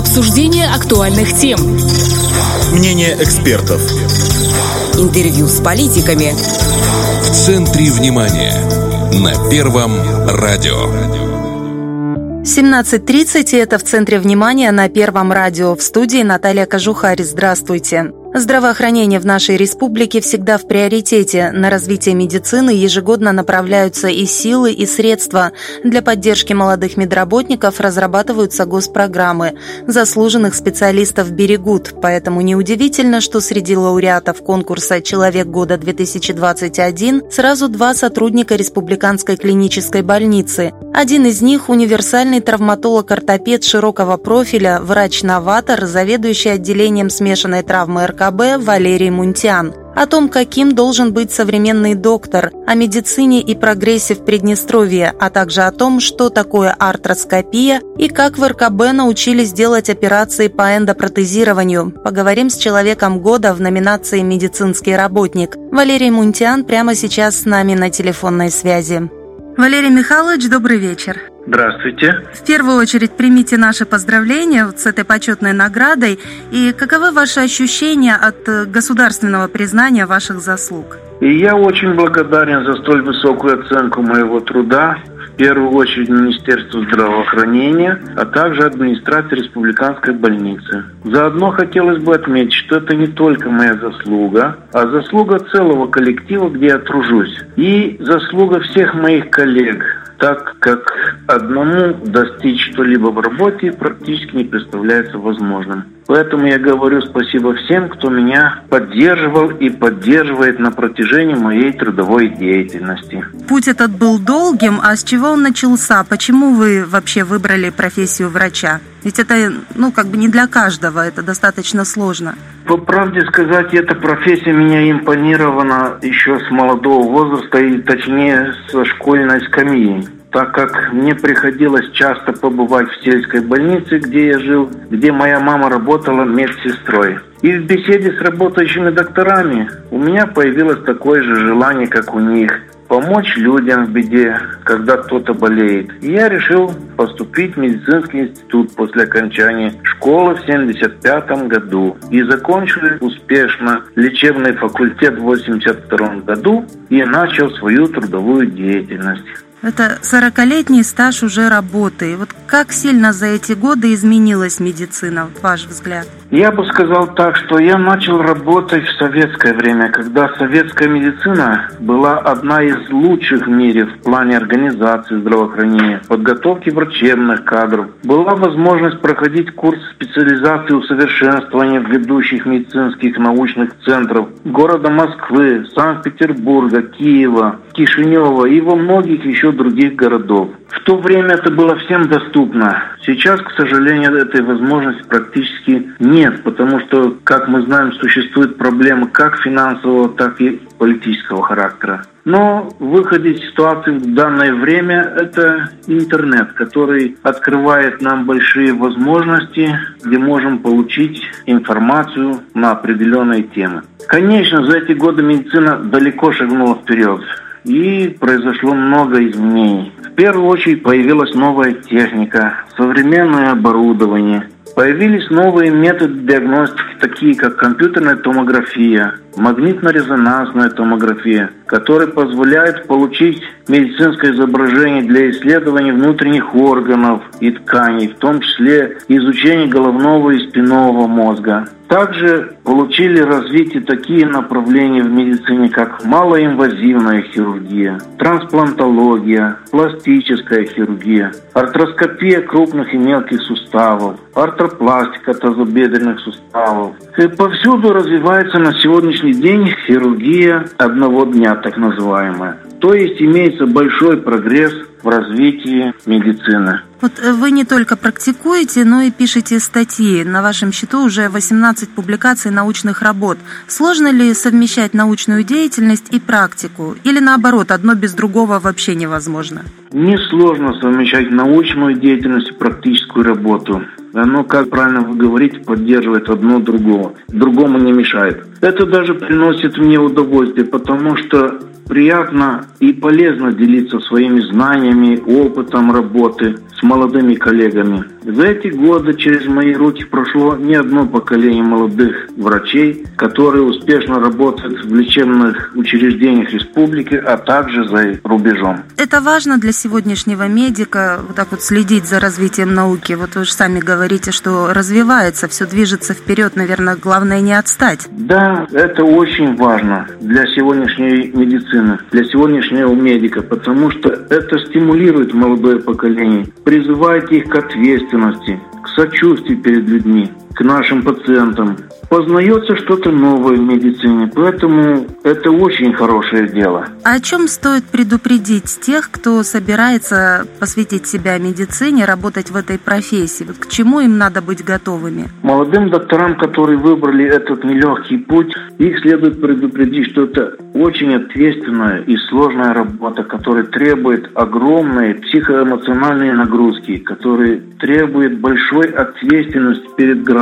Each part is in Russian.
Обсуждение актуальных тем. Мнение экспертов. Интервью с политиками. В центре внимания. На Первом радио. 17.30 это в центре внимания на Первом радио. В студии Наталья Кожухарь. Здравствуйте. Здравоохранение в нашей республике всегда в приоритете. На развитие медицины ежегодно направляются и силы, и средства. Для поддержки молодых медработников разрабатываются госпрограммы. Заслуженных специалистов берегут, поэтому неудивительно, что среди лауреатов конкурса «Человек года-2021» сразу два сотрудника Республиканской клинической больницы. Один из них – универсальный травматолог-ортопед широкого профиля, врач-новатор, заведующий отделением смешанной травмы РК РКБ Валерий Мунтян о том, каким должен быть современный доктор, о медицине и прогрессе в Приднестровье, а также о том, что такое артроскопия и как в РКБ научились делать операции по эндопротезированию. Поговорим с человеком года в номинации «Медицинский работник». Валерий Мунтян прямо сейчас с нами на телефонной связи. Валерий Михайлович, добрый вечер. Здравствуйте. В первую очередь примите наши поздравления с этой почетной наградой. И каковы ваши ощущения от э, государственного признания ваших заслуг? И я очень благодарен за столь высокую оценку моего труда первую очередь Министерству здравоохранения, а также администрации Республиканской больницы. Заодно хотелось бы отметить, что это не только моя заслуга, а заслуга целого коллектива, где я тружусь, и заслуга всех моих коллег, так как одному достичь что-либо в работе практически не представляется возможным. Поэтому я говорю спасибо всем, кто меня поддерживал и поддерживает на протяжении моей трудовой деятельности. Путь этот был долгим, а с чего он начался? Почему вы вообще выбрали профессию врача? Ведь это, ну, как бы не для каждого, это достаточно сложно. По правде сказать, эта профессия меня импонировала еще с молодого возраста, и точнее со школьной скамьи так как мне приходилось часто побывать в сельской больнице, где я жил, где моя мама работала медсестрой. И в беседе с работающими докторами у меня появилось такое же желание, как у них помочь людям в беде, когда кто-то болеет. Я решил поступить в медицинский институт после окончания школы в 1975 году. И закончил успешно лечебный факультет в 1982 году и начал свою трудовую деятельность. Это 40-летний стаж уже работы. Вот как сильно за эти годы изменилась медицина, ваш взгляд? Я бы сказал так, что я начал работать в советское время, когда советская медицина была одна из лучших в мире в плане организации здравоохранения, подготовки врачебных кадров. Была возможность проходить курс специализации усовершенствования в ведущих медицинских научных центров города Москвы, Санкт-Петербурга, Киева, Кишинева и во многих еще других городов. В то время это было всем доступно. Сейчас, к сожалению, этой возможности практически нет, потому что, как мы знаем, существуют проблемы как финансового, так и политического характера. Но выход из ситуации в данное время – это интернет, который открывает нам большие возможности, где можем получить информацию на определенные темы. Конечно, за эти годы медицина далеко шагнула вперед и произошло много изменений. В первую очередь появилась новая техника, современное оборудование. Появились новые методы диагностики, такие как компьютерная томография, магнитно-резонансная томография, которые позволяют получить медицинское изображение для исследования внутренних органов и тканей, в том числе изучения головного и спинного мозга. Также получили развитие такие направления в медицине, как малоинвазивная хирургия, трансплантология, пластическая хирургия, артроскопия крупных и мелких суставов, артропластика тазобедренных суставов. И повсюду развивается на сегодняшний день хирургия одного дня, так называемая. То есть имеется большой прогресс в развитии медицины. Вот э, вы не только практикуете, но и пишете статьи. На вашем счету уже 18 публикаций научных работ. Сложно ли совмещать научную деятельность и практику? Или наоборот, одно без другого вообще невозможно? Несложно совмещать научную деятельность и практическую работу. Оно, как правильно вы говорите, поддерживает одно другого. Другому не мешает. Это даже приносит мне удовольствие, потому что приятно и полезно делиться своими знаниями, опытом работы с молодыми коллегами. За эти годы через мои руки прошло не одно поколение молодых врачей, которые успешно работают в лечебных учреждениях республики, а также за рубежом. Это важно для сегодняшнего медика, вот так вот следить за развитием науки. Вот вы же сами говорите, что развивается, все движется вперед, наверное, главное не отстать. Да, это очень важно для сегодняшней медицины, для сегодняшнего медика, потому что это стимулирует молодое поколение, призывает их к ответственности, к сочувствию перед людьми, к нашим пациентам, познается что-то новое в медицине, поэтому это очень хорошее дело. А о чем стоит предупредить тех, кто собирается посвятить себя медицине, работать в этой профессии? Вот к чему им надо быть готовыми? Молодым докторам, которые выбрали этот нелегкий путь, их следует предупредить, что это очень ответственная и сложная работа, которая требует огромной психоэмоциональной нагрузки, которая требует большой ответственности перед гражданами.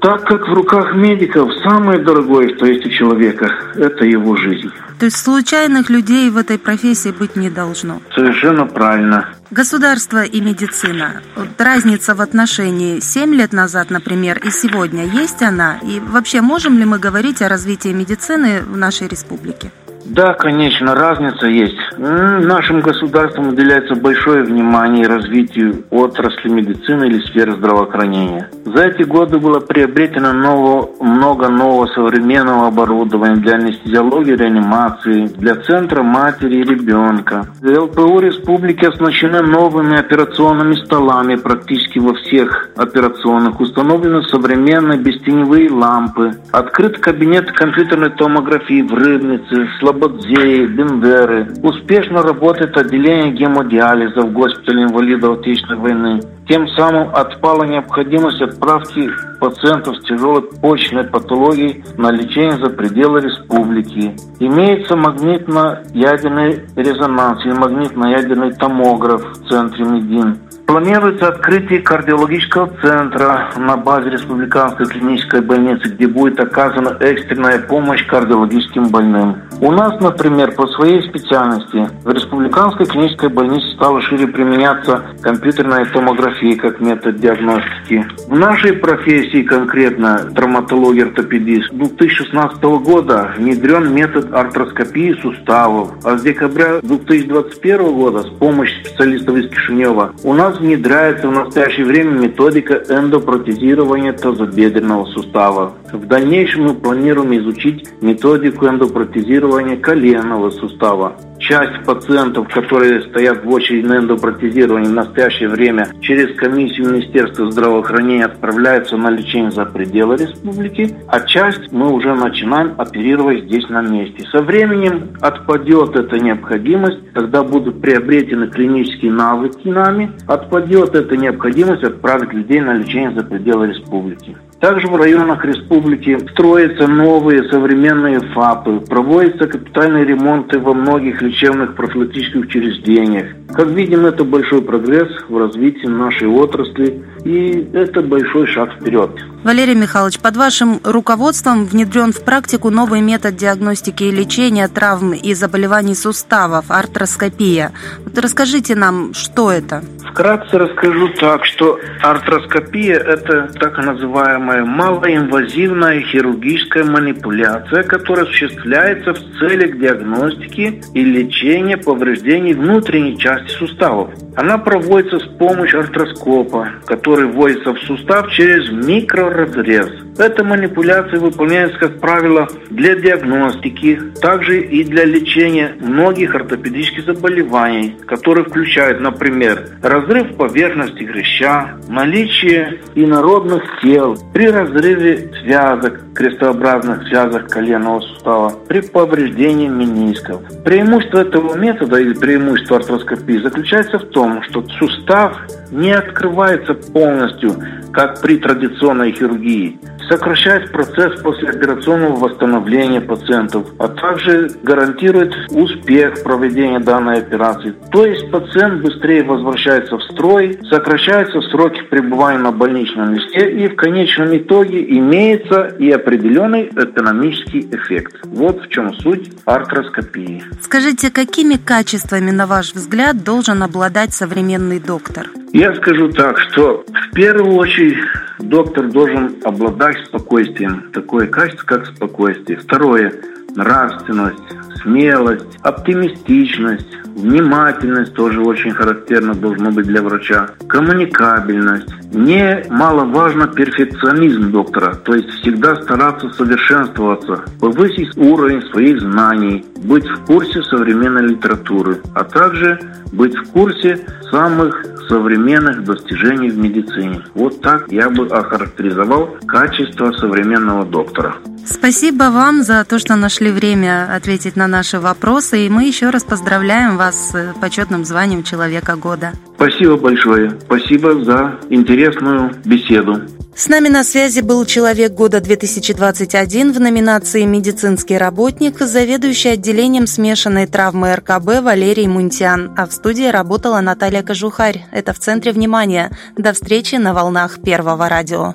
Так как в руках медиков самое дорогое, что есть у человека, это его жизнь. То есть случайных людей в этой профессии быть не должно? Совершенно правильно. Государство и медицина. Вот разница в отношении 7 лет назад, например, и сегодня, есть она? И вообще можем ли мы говорить о развитии медицины в нашей республике? Да, конечно, разница есть. Нашим государством уделяется большое внимание развитию отрасли медицины или сферы здравоохранения. За эти годы было приобретено нового, много нового современного оборудования для анестезиологии, реанимации, для центра матери и ребенка. ЛПУ республики оснащены новыми операционными столами практически во всех операционных. Установлены современные бестеневые лампы. Открыт кабинет компьютерной томографии в Рыбнице, Слободзее, Бендеры. Успешно работает отделение гемодиализа в госпитале инвалидов Отечественной войны. Тем самым отпала необходимость отправки пациентов с тяжелой почечной патологией на лечение за пределы республики. Имеется магнитно-ядерный резонанс и магнитно-ядерный томограф в центре МИДИН. Планируется открытие кардиологического центра на базе Республиканской клинической больницы, где будет оказана экстренная помощь кардиологическим больным. У нас, например, по своей специальности в Республиканской клинической больнице стала шире применяться компьютерная томография как метод диагностики. В нашей профессии конкретно травматология ортопедии с 2016 года внедрен метод артроскопии суставов, а с декабря 2021 года с помощью специалистов из Кишинева у нас внедряется в настоящее время методика эндопротезирования тазобедренного сустава. В дальнейшем мы планируем изучить методику эндопротезирования коленного сустава. Часть пациентов, которые стоят в очереди на эндопротезирование в настоящее время, через комиссию Министерства здравоохранения отправляются на лечение за пределы республики, а часть мы уже начинаем оперировать здесь на месте. Со временем отпадет эта необходимость, когда будут приобретены клинические навыки нами, отпадет эта необходимость отправить людей на лечение за пределы республики. Также в районах республики строятся новые современные ФАПы, проводятся капитальные ремонты во многих лечебных профилактических учреждениях. Как видим, это большой прогресс в развитии нашей отрасли, и это большой шаг вперед. Валерий Михайлович, под вашим руководством внедрен в практику новый метод диагностики и лечения травм и заболеваний суставов – артроскопия. Вот расскажите нам, что это? Вкратце расскажу так, что артроскопия – это так называемая малоинвазивная хирургическая манипуляция, которая осуществляется в целях диагностики и лечения повреждений внутренней части суставов. Она проводится с помощью артроскопа, который вводится в сустав через микроразрез. Эта манипуляция выполняется, как правило, для диагностики, также и для лечения многих ортопедических заболеваний, которые включают, например, разрыв поверхности хряща, наличие инородных тел, при разрыве связок, крестообразных связок коленного сустава, при повреждении менисков. Преимущество этого метода или преимущество артроскопии заключается в том, что сустав не открывается полностью, как при традиционной хирургии, сокращает процесс послеоперационного восстановления пациентов, а также гарантирует успех проведения данной операции. То есть пациент быстрее возвращается в строй, сокращаются сроки пребывания на больничном листе и в конечном итоге имеется и определенный экономический эффект. Вот в чем суть артроскопии. Скажите, какими качествами, на ваш взгляд, должен обладать современный доктор? Я скажу так, что в первую очередь доктор должен обладать спокойствием. Такое качество, как спокойствие. Второе – нравственность, смелость, оптимистичность, внимательность тоже очень характерно должно быть для врача, коммуникабельность. Немаловажно перфекционизм доктора, то есть всегда стараться совершенствоваться, повысить уровень своих знаний, быть в курсе современной литературы, а также быть в курсе самых современных достижений в медицине. Вот так я бы охарактеризовал качество современного доктора. Спасибо вам за то, что нашли время ответить на наши вопросы, и мы еще раз поздравляем вас с почетным званием Человека года. Спасибо большое. Спасибо за интересную беседу. С нами на связи был человек года 2021 в номинации «Медицинский работник», заведующий отделением смешанной травмы РКБ Валерий Мунтян. А в студии работала Наталья Кожухарь. Это в центре внимания. До встречи на волнах Первого радио.